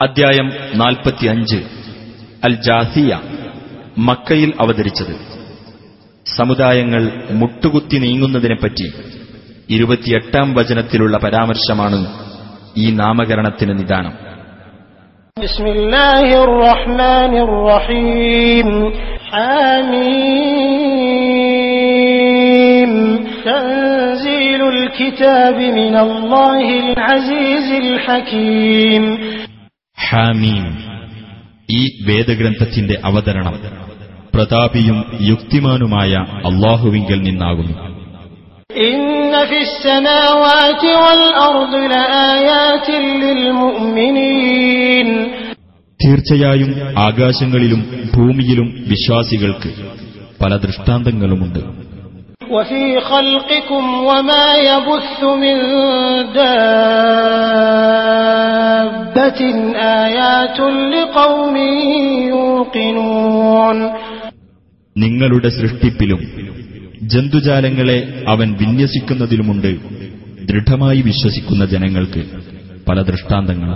അദ്ധ്യായം നാൽപ്പത്തിയഞ്ച് അൽ ജാസിയ മക്കയിൽ അവതരിച്ചത് സമുദായങ്ങൾ മുട്ടുകുത്തി നീങ്ങുന്നതിനെപ്പറ്റി ഇരുപത്തിയെട്ടാം വചനത്തിലുള്ള പരാമർശമാണ് ഈ നാമകരണത്തിന് നിദാനം بسم الله الرحمن الرحيم حميم تنزيل الكتاب من الله العزيز الحكيم ഹാമീം ഈ വേദഗ്രന്ഥത്തിന്റെ അവതരണം പ്രതാപിയും യുക്തിമാനുമായ അള്ളാഹുവിങ്കിൽ നിന്നാകുന്നു. തീർച്ചയായും ആകാശങ്ങളിലും ഭൂമിയിലും വിശ്വാസികൾക്ക് പല ദൃഷ്ടാന്തങ്ങളുമുണ്ട്. وفي خلقكم وما يبث من دابة آيات لقوم يوقنون നിങ്ങളുടെ സൃഷ്ടിപ്പിലും ജന്തുജാലങ്ങളെ അവൻ വിന്യസിക്കുന്നതിലുമുണ്ട് ദൃഢമായി വിശ്വസിക്കുന്ന ജനങ്ങൾക്ക് പല ദൃഷ്ടാന്തങ്ങൾ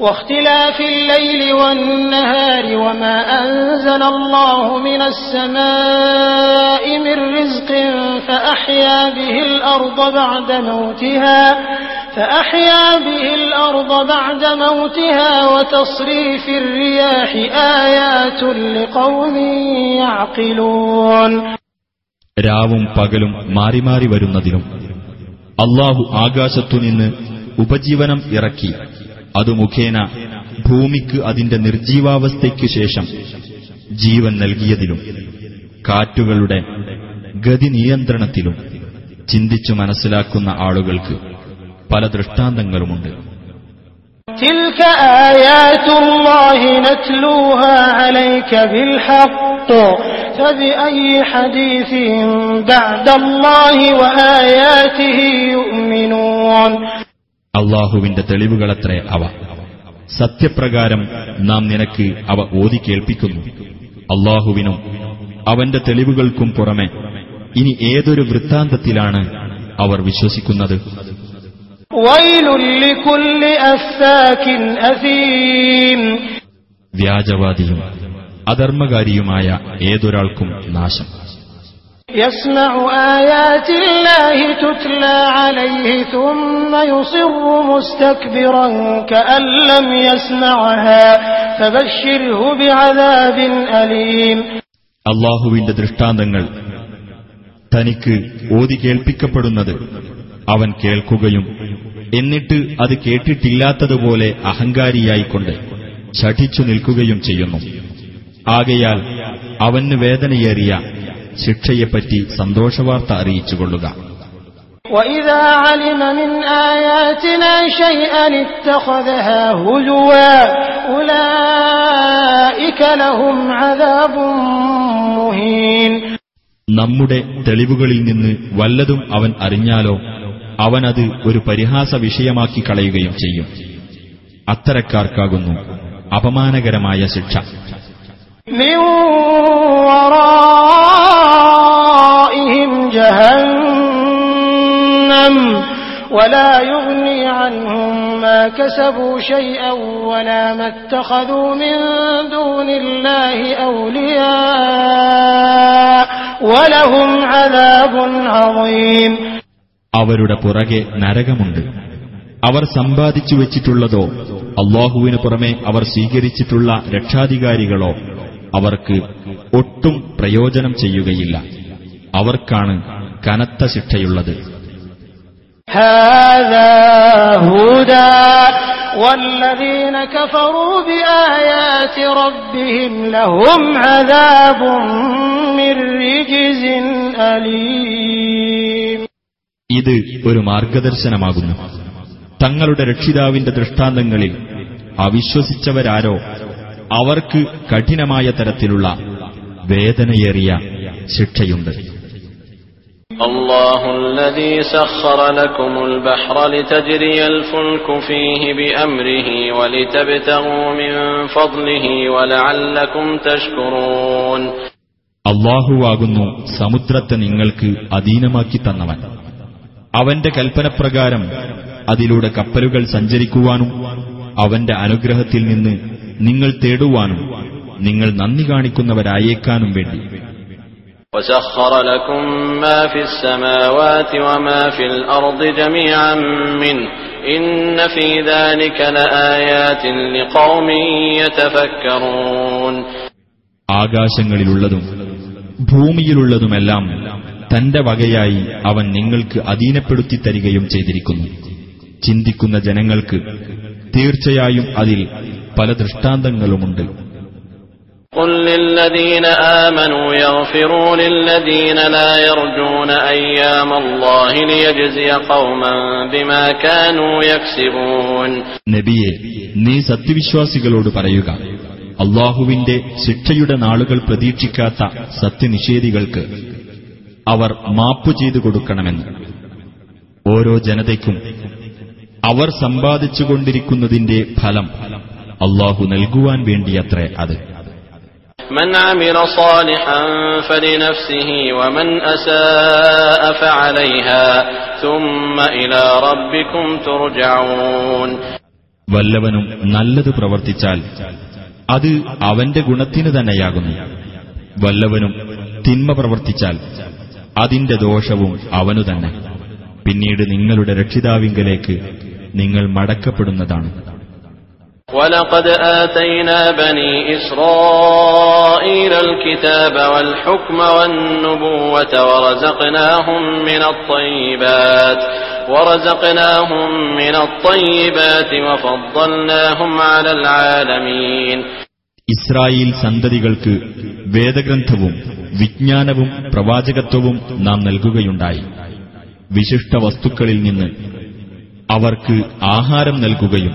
واختلاف الليل والنهار وما أنزل الله من السماء من رزق فأحيا به الأرض بعد موتها فأحيا به الأرض بعد موتها وتصريف الرياح آيات لقوم يعقلون രാവും പകലും മാറി മാറി വരുന്നതിനും അള്ളാഹു ആകാശത്തുനിന്ന് ഉപജീവനം ഇറക്കി അതു മുഖേന ഭൂമിക്ക് അതിന്റെ നിർജീവാവസ്ഥയ്ക്കു ശേഷം ജീവൻ നൽകിയതിലും കാറ്റുകളുടെ ഗതി നിയന്ത്രണത്തിലും ചിന്തിച്ചു മനസ്സിലാക്കുന്ന ആളുകൾക്ക് പല ദൃഷ്ടാന്തങ്ങളുമുണ്ട്. അള്ളാഹുവിന്റെ തെളിവുകളത്രേ അവ. സത്യപ്രകാരം നാം നിനക്ക് അവ ഓതി കേൾപ്പിക്കുന്നു. അള്ളാഹുവിനും അവന്റെ തെളിവുകൾക്കും പുറമെ ഇനി ഏതൊരു വൃത്താന്തത്തിലാണ് അവർ വിശ്വസിക്കുന്നത്? വ്യാജവാദിയും അധർമ്മകാരിയുമായ ഏതൊരാൾക്കും നാശം. يسمع آيات الله تتلى عليه ثم يصر مستكبرا كأن لم يسمعها فبشره بعذاب أليم അള്ളാഹുവിന്റെ ദൃഷ്ടാന്തങ്ങൾ തനിക്ക് ഓതി കേൾപ്പിക്കപ്പെടുന്നത് അവൻ കേൾക്കുകയും എന്നിട്ട് അത് കേട്ടിട്ടില്ലാത്തതുപോലെ അഹങ്കാരിയായിക്കൊണ്ട് ശഠിച്ചു നിൽക്കുകയും ചെയ്യുന്നു ആകയാൽ അവന് വേദനയേറിയ ശിക്ഷയെപ്പറ്റി സന്തോഷവാർത്ത അറിയിച്ചുകൊള്ളുക. നമ്മുടെ തെളിവുകളിൽ നിന്ന് വല്ലതും അവൻ അറിഞ്ഞാലോ അവനത് ഒരു പരിഹാസ വിഷയമാക്കി കളയുകയും ചെയ്യും. അത്തരക്കാർക്കാകുന്നു അപമാനകരമായ ശിക്ഷ. جهنم ولا يغني عنهم ما كسبوا شيئا ولا ما اتخذوا من دون الله أولياء ولهم عذاب عظيم അവരുടെ പുറകെ നരകമുണ്ട് അവർ സമ്പാദിച്ചു വെച്ചിട്ടുള്ളതോ അള്ളാഹുവിനു പുറമെ അവർ സ്വീകരിച്ചിട്ടുള്ള രക്ഷാധികാരികളോ അവർക്ക് ഒട്ടും പ്രയോജനം ചെയ്യുകയില്ല അവർക്കാണ് കനത്ത ശിക്ഷയുള്ളത്. ഇത് ഒരു മാർഗദർശനമാകുന്നു. തങ്ങളുടെ രക്ഷിതാവിന്റെ ദൃഷ്ടാന്തങ്ങളിൽ അവിശ്വസിച്ചവരാരോ അവർക്ക് കഠിനമായ തരത്തിലുള്ള വേദനയേറിയ ശിക്ഷയുണ്ട്. الله الذي سخر لكم البحر لتجري الفلك فيه بأمره ولتبتغوا من فضله ولعلكم تشكرون അള്ളാഹുവാകുന്നു സമുദ്രത്തെ നിങ്ങൾക്ക് അധീനമാക്കി തന്നവൻ അവന്റെ കൽപ്പനപ്രകാരം അതിലൂടെ കപ്പലുകൾ സഞ്ചരിക്കുവാനും അവന്റെ അനുഗ്രഹത്തിൽ നിന്ന് നിങ്ങൾ തേടുവാനും നിങ്ങൾ നന്ദി കാണിക്കുന്നവരായേക്കാനും വേണ്ടി وسخر لكم ما في السماوات وما في الأرض جميعا منه إن في ذلك لآيات لقوم يتفكرون ആകാശങ്ങളിലുള്ളതും ഭൂമിയിലുള്ളതുമെല്ലാം തന്റെ വകയായി അവൻ നിങ്ങൾക്ക് അധീനപ്പെടുത്തി തരികയും ചെയ്തിരിക്കുന്നു ചിന്തിക്കുന്ന ജനങ്ങൾക്ക് തീർച്ചയായും അതിൽ പല ദൃഷ്ടാന്തങ്ങളുമുണ്ട് قل للذين آمنوا يغفروا للذين لا يرجون أيام الله ليجزي قوما بما كانوا يكسبون നബിയെ നീ സത്യവിശ്വാസികളോട് പറയുക അള്ളാഹുവിന്റെ ശിക്ഷയുടെ നാളുകൾ പ്രതീക്ഷിക്കാത്ത സത്യനിഷേധികൾക്ക് അവർ മാപ്പു ചെയ്തു കൊടുക്കണമെന്ന് ഓരോ ജനതയ്ക്കും അവർ സമ്പാദിച്ചുകൊണ്ടിരിക്കുന്നതിന്റെ ഫലം അള്ളാഹു നൽകുവാൻ വേണ്ടിയത്രേ അത് من عمل صالحا فلنفسه ومن أساء فعليها ثم إلى ربكم ترجعون വല്ലവനും നല്ലത് പ്രവർത്തിച്ചാൽ അത് അവന്റെ ഗുണത്തിന് തന്നെയാകുന്നു വല്ലവനും തിന്മ പ്രവർത്തിച്ചാൽ അതിന്റെ ദോഷവും അവനു തന്നെ പിന്നീട് നിങ്ങളുടെ രക്ഷിതാവിങ്കലേക്ക് നിങ്ങൾ മടക്കപ്പെടുന്നതാണ് ولقد آتينا بني إسرائيل الكتاب والحكم والنبوة ورزقناهم من الطيبات ورزقناهم من الطيبات وفضلناهم على العالمين ഇസ്രായേൽ സന്തതികൾക്ക് വേദഗ്രന്ഥവും വിജ്ഞാനവും പ്രവാചകത്വവും നാം നൽകുകയുണ്ടായി വിശിഷ്ട വസ്തുക്കളിൽ നിന്ന് അവർക്ക് ആഹാരം നൽകുകയും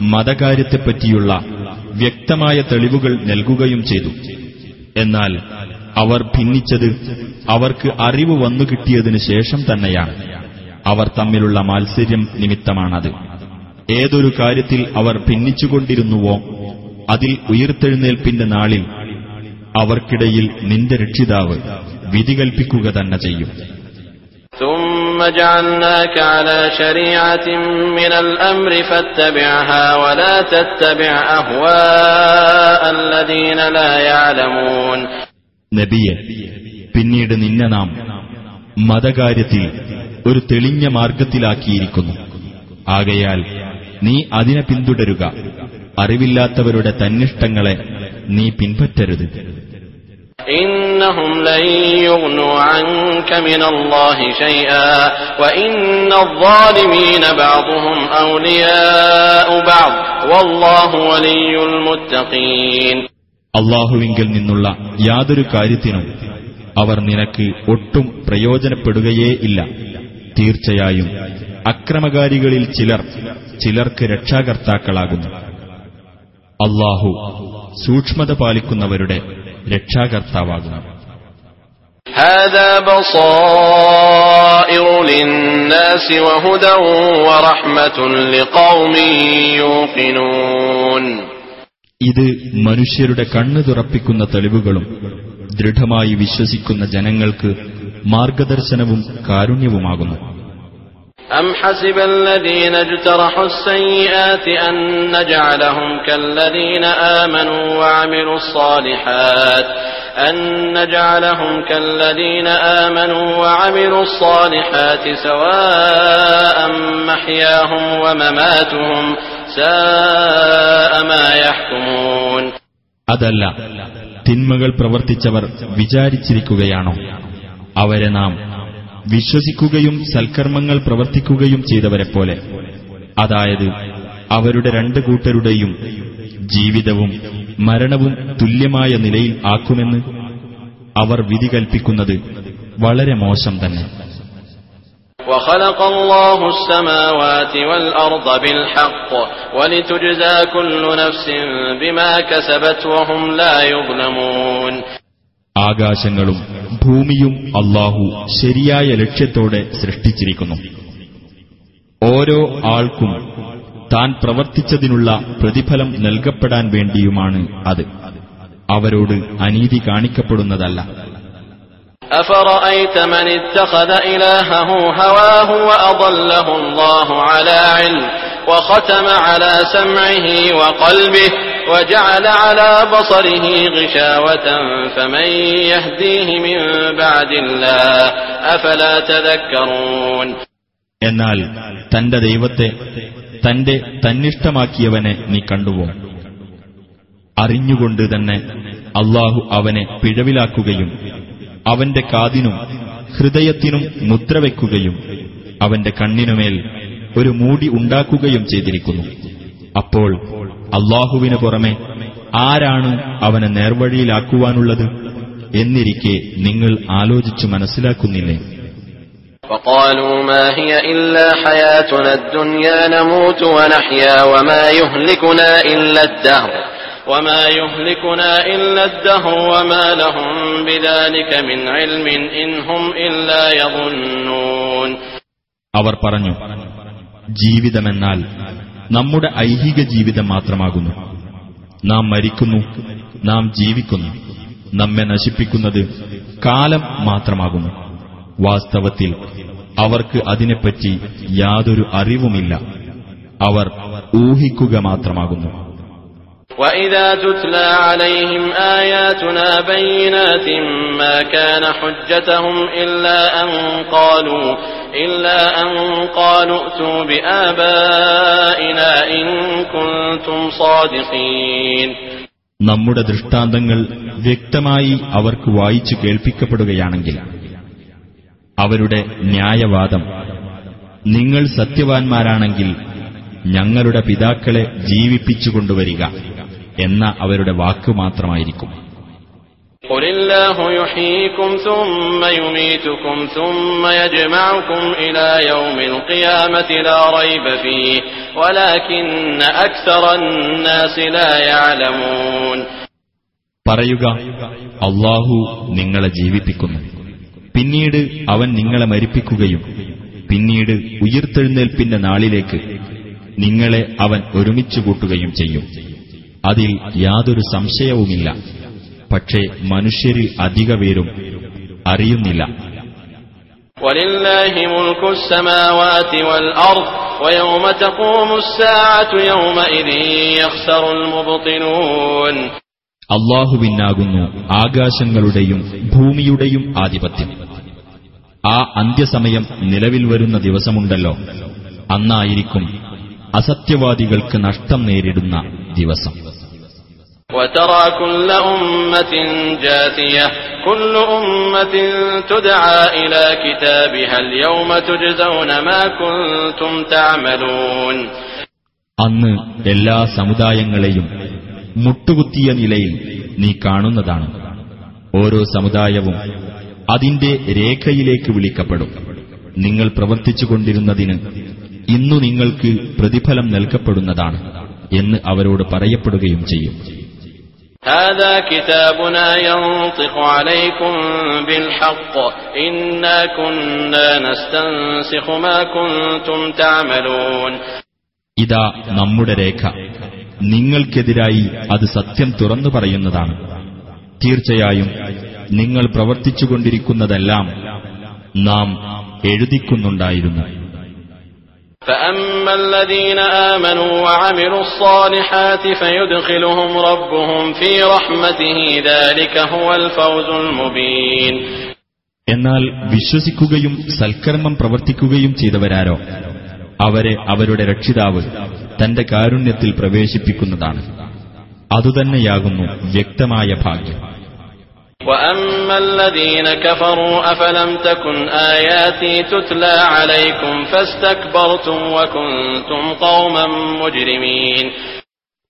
മതകാര്യത്തെപ്പറ്റിയുള്ള വ്യക്തമായ തെളിവുകൾ നൽകുകയും ചെയ്തു. എന്നാൽ അവർ ഭിന്നിച്ചത് അവർക്ക് അറിവ് വന്നു കിട്ടിയതിനു ശേഷം തന്നെയാണ്. അവർ തമ്മിലുള്ള മാത്സര്യം നിമിത്തമാണത്. ഏതൊരു കാര്യത്തിൽ അവർ ഭിന്നിച്ചുകൊണ്ടിരുന്നുവോ അതിൽ ഉയർത്തെഴുന്നേൽപ്പിന്റെ നാളിൽ അവർക്കിടയിൽ നിന്റെ രക്ഷിതാവ് വിധി കൽപ്പിക്കുക തന്നെ ചെയ്യും. ثم جعلناك على شريعة من الأمر فاتبعها ولا تتبع أهواء الذين لا يعلمون നബിയെ പിന്നീട് നിന്നെ നാം മതകാര്യത്തിൽ ഒരു തെളിഞ്ഞ മാർഗത്തിലാക്കിയിരിക്കുന്നു ആകയാൽ നീ അതിനെ പിന്തുടരുക അറിവില്ലാത്തവരുടെ തന്നിഷ്ടങ്ങളെ നീ പിൻപറ്റരുത് إنهم لن يغنوا عنك من الله شيئا وإن الظالمين بعضهم أولياء بعض والله ولي المتقين അള്ളാഹുവിങ്കിൽ നിന്നുള്ള യാതൊരു കാര്യത്തിനും അവർ നിനക്ക് ഒട്ടും പ്രയോജനപ്പെടുകയേ ഇല്ല തീർച്ചയായും അക്രമകാരികളിൽ ചിലർ ചിലർക്ക് രക്ഷാകർത്താക്കളാകുന്നു അള്ളാഹു സൂക്ഷ്മത പാലിക്കുന്നവരുടെ രക്ഷാകർത്താവാകുന്നു. ഇത് മനുഷ്യരുടെ കണ്ണു തുറപ്പിക്കുന്ന തെളിവുകളും ദൃഢമായി വിശ്വസിക്കുന്ന ജനങ്ങൾക്ക് മാർഗദർശനവും കാരുണ്യവുമാകുന്നു. أم حسب الذين اجترحوا السيئات أن نجعلهم كالذين آمنوا وعملوا الصالحات أن نجعلهم كالذين آمنوا وعملوا الصالحات سواء محياهم ومماتهم ساء ما يحكمون അതല്ല തിന്മകൾ പ്രവർത്തിച്ചവർ വിചാരിച്ചിരിക്കുകയാണോ അവരെ നാം വിശ്വസിക്കുകയും സൽക്കർമ്മങ്ങൾ പ്രവർത്തിക്കുകയും ചെയ്തവരെപ്പോലെ അതായത് അവരുടെ രണ്ട് കൂട്ടരുടെയും ജീവിതവും മരണവും തുല്യമായ നിലയിൽ ആക്കുമെന്ന് അവർ വിധി കൽപ്പിക്കുന്നത് വളരെ മോശം തന്നെ وخلق الله السماوات والأرض بالحق ولتجزى كل نفس بما كسبت وهم لا يظلمون ആകാശങ്ങളും ഭൂമിയും അള്ളാഹു ശരിയായ ലക്ഷ്യത്തോടെ സൃഷ്ടിച്ചിരിക്കുന്നു ഓരോ ആൾക്കും താൻ പ്രവർത്തിച്ചതിനുള്ള പ്രതിഫലം നൽകപ്പെടാൻ വേണ്ടിയുമാണ് അത് അവരോട് അനീതി കാണിക്കപ്പെടുന്നതല്ല أفرأيت من اتخذ إلهه هواه وأضله الله على علم وختم على سمعه وقلبه وجعل على بصره غشاوة فمن يهديه من بعد الله أفلا تذكرون എന്നാൽ തന്റെ ദൈവത്തെ തന്റെ തന്നിഷ്ടമാക്കിയവനെ നീ കണ്ടുവോ അറിഞ്ഞുകൊണ്ട് തന്നെ അള്ളാഹു അവനെ പിഴവിലാക്കുകയും അവന്റെ കാതിനും ഹൃദയത്തിനും മുദ്രവെക്കുകയും അവന്റെ കണ്ണിനുമേൽ ഒരു മൂടി ഉണ്ടാക്കുകയും ചെയ്തിരിക്കുന്നു അപ്പോൾ അള്ളാഹുവിന് പുറമെ ആരാണ് അവനെ നേർവഴിയിലാക്കുവാനുള്ളത് എന്നിരിക്കെ നിങ്ങൾ ആലോചിച്ചു മനസ്സിലാക്കുന്നില്ലേ وقالوا ما هي إلا حياتنا الدنيا نموت ونحيا وما يهلكنا إلا الدهر وما يهلكنا إلا الدهر وما لهم بذلك من علم إن هم إلا يظنون അവർ പറഞ്ഞു ജീവിതമെന്നാൽ നമ്മുടെ ഐഹിക ജീവിതം മാത്രമാകുന്നു. നാം മരിക്കുന്നു നാം ജീവിക്കുന്നു നമ്മെ നശിപ്പിക്കുന്നത് കാലം മാത്രമാകുന്നു. വാസ്തവത്തിൽ അവർക്ക് അതിനെപ്പറ്റി യാതൊരു അറിവുമില്ല. അവർ ഊഹിക്കുക മാത്രമാകുന്നു. وإذا تتلى عليهم آياتنا بينات ما كان حجتهم إلا أن قالوا إلا أن قالوا ائتوا بآبائنا إن كنتم صادقين നമ്മുടെ ദൃഷ്ടാന്തങ്ങൾ വ്യക്തമായി അവർക്ക് വായിച്ചു കേൾപ്പിക്കപ്പെടുകയാണെങ്കിൽ അവരുടെ ന്യായവാദം നിങ്ങൾ സത്യവാൻമാരാണെങ്കിൽ ഞങ്ങളുടെ പിതാക്കളെ ജീവിപ്പിച്ചുകൊണ്ടുവരിക എന്ന അവരുടെ വാക്ക് മാത്രമായിരിക്കും. പറയുക അള്ളാഹു നിങ്ങളെ ജീവിപ്പിക്കുന്നു. പിന്നീട് അവൻ നിങ്ങളെ മരിപ്പിക്കുകയും പിന്നീട് ഉയർത്തെഴുന്നേൽപ്പിന്റെ നാളിലേക്ക് നിങ്ങളെ അവൻ ഒരുമിച്ചു കൂട്ടുകയും ചെയ്യും. അതിൽ യാതൊരു സംശയവുമില്ല. പക്ഷേ മനുഷ്യരിൽ അധിക പേരും അറിയുന്നില്ല അള്ളാഹുവിനാകുന്നു ആകാശങ്ങളുടെയും ഭൂമിയുടെയും ആധിപത്യം. ആ അന്ത്യസമയം നിലവിൽ വരുന്ന ദിവസമുണ്ടല്ലോ. അന്നായിരിക്കും അസത്യവാദികൾക്ക് നഷ്ടം നേരിടുന്ന ദിവസം. وترى كل أمة جاثية كل أمة تدعى إلى كتابها اليوم تجزون ما كنتم تعملون അന്ന് എല്ലാ സമുദായങ്ങളെയും മുട്ടുകുത്തിയ നിലയിൽ നീ കാണുന്നതാണ് ഓരോ സമുദായവും അതിന്റെ രേഖയിലേക്ക് വിളിക്കപ്പെടും നിങ്ങൾ പ്രവർത്തിച്ചുകൊണ്ടിരുന്നതിന് ഇന്നു നിങ്ങൾക്ക് പ്രതിഫലം നൽകപ്പെടുന്നതാണ് എന്ന് അവരോട് പറയപ്പെടുകയും ചെയ്യും هذا كتابنا ينطق عليكم بالحق إنا كنا نستنسخ ما كنتم تعملون ഇതാ നമ്മുടെ രേഖ നിങ്ങൾക്കെതിരായി അത് സത്യം തുറന്നു പറയുന്നതാണ് തീർച്ചയായും നിങ്ങൾ പ്രവർത്തിച്ചുകൊണ്ടിരിക്കുന്നതെല്ലാം നാം എഴുതിക്കുന്നുണ്ടായിരുന്നു فأما الذين آمنوا وعملوا الصالحات فيدخلهم ربهم في رحمته ذلك هو الفوز المبين എന്നാൽ വിശ്വസിക്കുകയും സൽക്കർമ്മം പ്രവർത്തിക്കുകയും ചെയ്തവരാരോ അവരെ അവരുടെ രക്ഷിതാവ് തന്റെ കാരുണ്യത്തിൽ പ്രവേശിപ്പിക്കുന്നതാണ് അതുതന്നെയാകുന്നു വ്യക്തമായ ഭാഗ്യം وأما الذين كفروا أفلم تكن آياتي تتلى عليكم فاستكبرتم وكنتم قوما مجرمين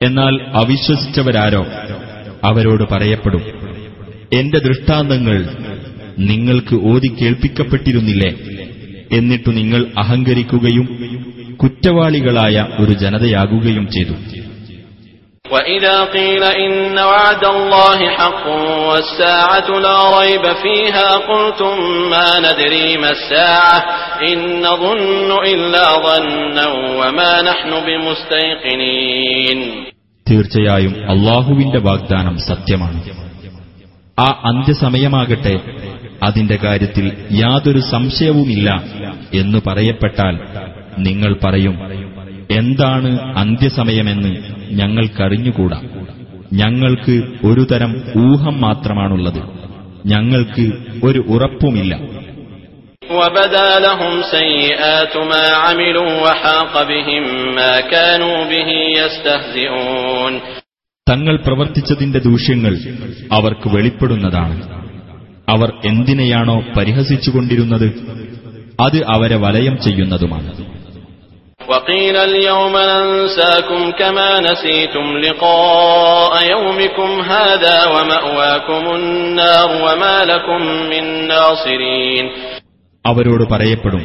എന്നാൽ അവിശ്വസിച്ചവരാരോ അവരോട് പറയപ്പെടും എന്റെ ദൃഷ്ടാന്തങ്ങൾ നിങ്ങൾക്ക് ഓതി കേൾപ്പിക്കപ്പെട്ടിരുന്നില്ലേ എന്നിട്ടു നിങ്ങൾ അഹങ്കരിക്കുകയും കുറ്റവാളികളായ ഒരു ജനതയാകുകയും ചെയ്തു وإذا قيل إن وعد الله حق والساعة لا ريب فيها قلتم ما ندري ما الساعة إن نظن إلا ظنا وما نحن بمستيقنين തീർച്ചയായും അള്ളാഹുവിന്റെ വാഗ്ദാനം സത്യമാണ് ആ അന്ത്യസമയമാകട്ടെ അതിന്റെ കാര്യത്തിൽ യാതൊരു സംശയവുമില്ല എന്ന് പറയപ്പെട്ടാൽ നിങ്ങൾ പറയും എന്താണ് അന്ത്യസമയമെന്ന് ഞങ്ങൾക്കറിഞ്ഞുകൂടാ. ഞങ്ങൾക്ക് ഒരു തരം ഊഹം മാത്രമാണുള്ളത്. ഞങ്ങൾക്ക് ഒരു ഉറപ്പുമില്ല. തങ്ങൾ പ്രവർത്തിച്ചതിന്റെ ദൂഷ്യങ്ങൾ അവർക്ക് വെളിപ്പെടുന്നതാണ്. അവർ എന്തിനെയാണോ പരിഹസിച്ചുകൊണ്ടിരുന്നത്? അത് അവരെ വലയം ചെയ്യുന്നതുമാണ്. وقيل اليوم ننساكم كما نسيتم لقاء يومكم هذا ومأواكم النار وما لكم من ناصرين. അവരോട് പറയപ്പെടും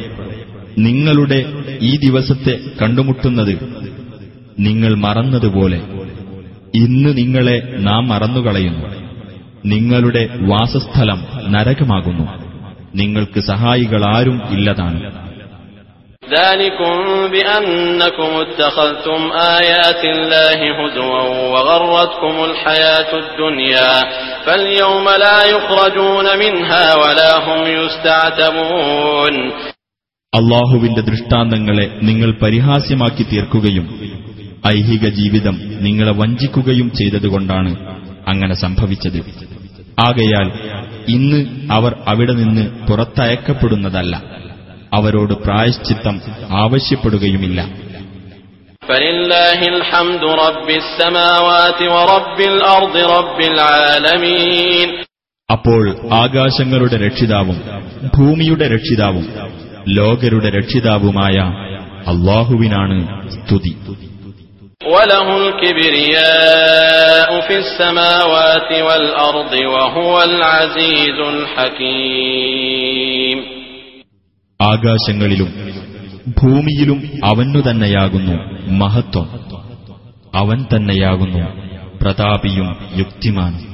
നിങ്ങളുടെ ഈ ദിവസത്തെ കണ്ടുമുട്ടുന്നത് നിങ്ങൾ മറന്നതുപോലെ. ഇന്ന് നിങ്ങളെ നാം മറന്നുകളയുന്നു. നിങ്ങളുടെ വാസസ്ഥലം നരകമാകുന്നു. നിങ്ങൾക്ക് സഹായികളാരും ഇല്ലതാണ്. ذلكم بأنكم اتخذتم آيات الله هزوا وغرتكم الحياة الدنيا فاليوم لا يخرجون منها ولا هم يستعتبون അള്ളാഹുവിന്റെ ദൃഷ്ടാന്തങ്ങളെ നിങ്ങൾ പരിഹാസ്യമാക്കി തീർക്കുകയും ഐഹിക ജീവിതം നിങ്ങളെ വഞ്ചിക്കുകയും ചെയ്തതുകൊണ്ടാണ് അങ്ങനെ സംഭവിച്ചത് ആകയാൽ ഇന്ന് അവർ അവിടെ നിന്ന് പുറത്തയക്കപ്പെടുന്നതല്ല അവരോട് പ്രായശ്ചിത്തം ആവശ്യപ്പെടുകയുമില്ല. അപ്പോൾ ആകാശങ്ങളുടെ രക്ഷിതാവും ഭൂമിയുടെ രക്ഷിതാവും ലോകരുടെ രക്ഷിതാവുമായ അള്ളാഹുവിനാണ് സ്തുതി. ഹകീം. ആകാശങ്ങളിലും ഭൂമിയിലും അവനു തന്നെയാകുന്നു മഹത്വം. അവൻ തന്നെയാകുന്നു പ്രതാപിയും യുക്തിമാനും.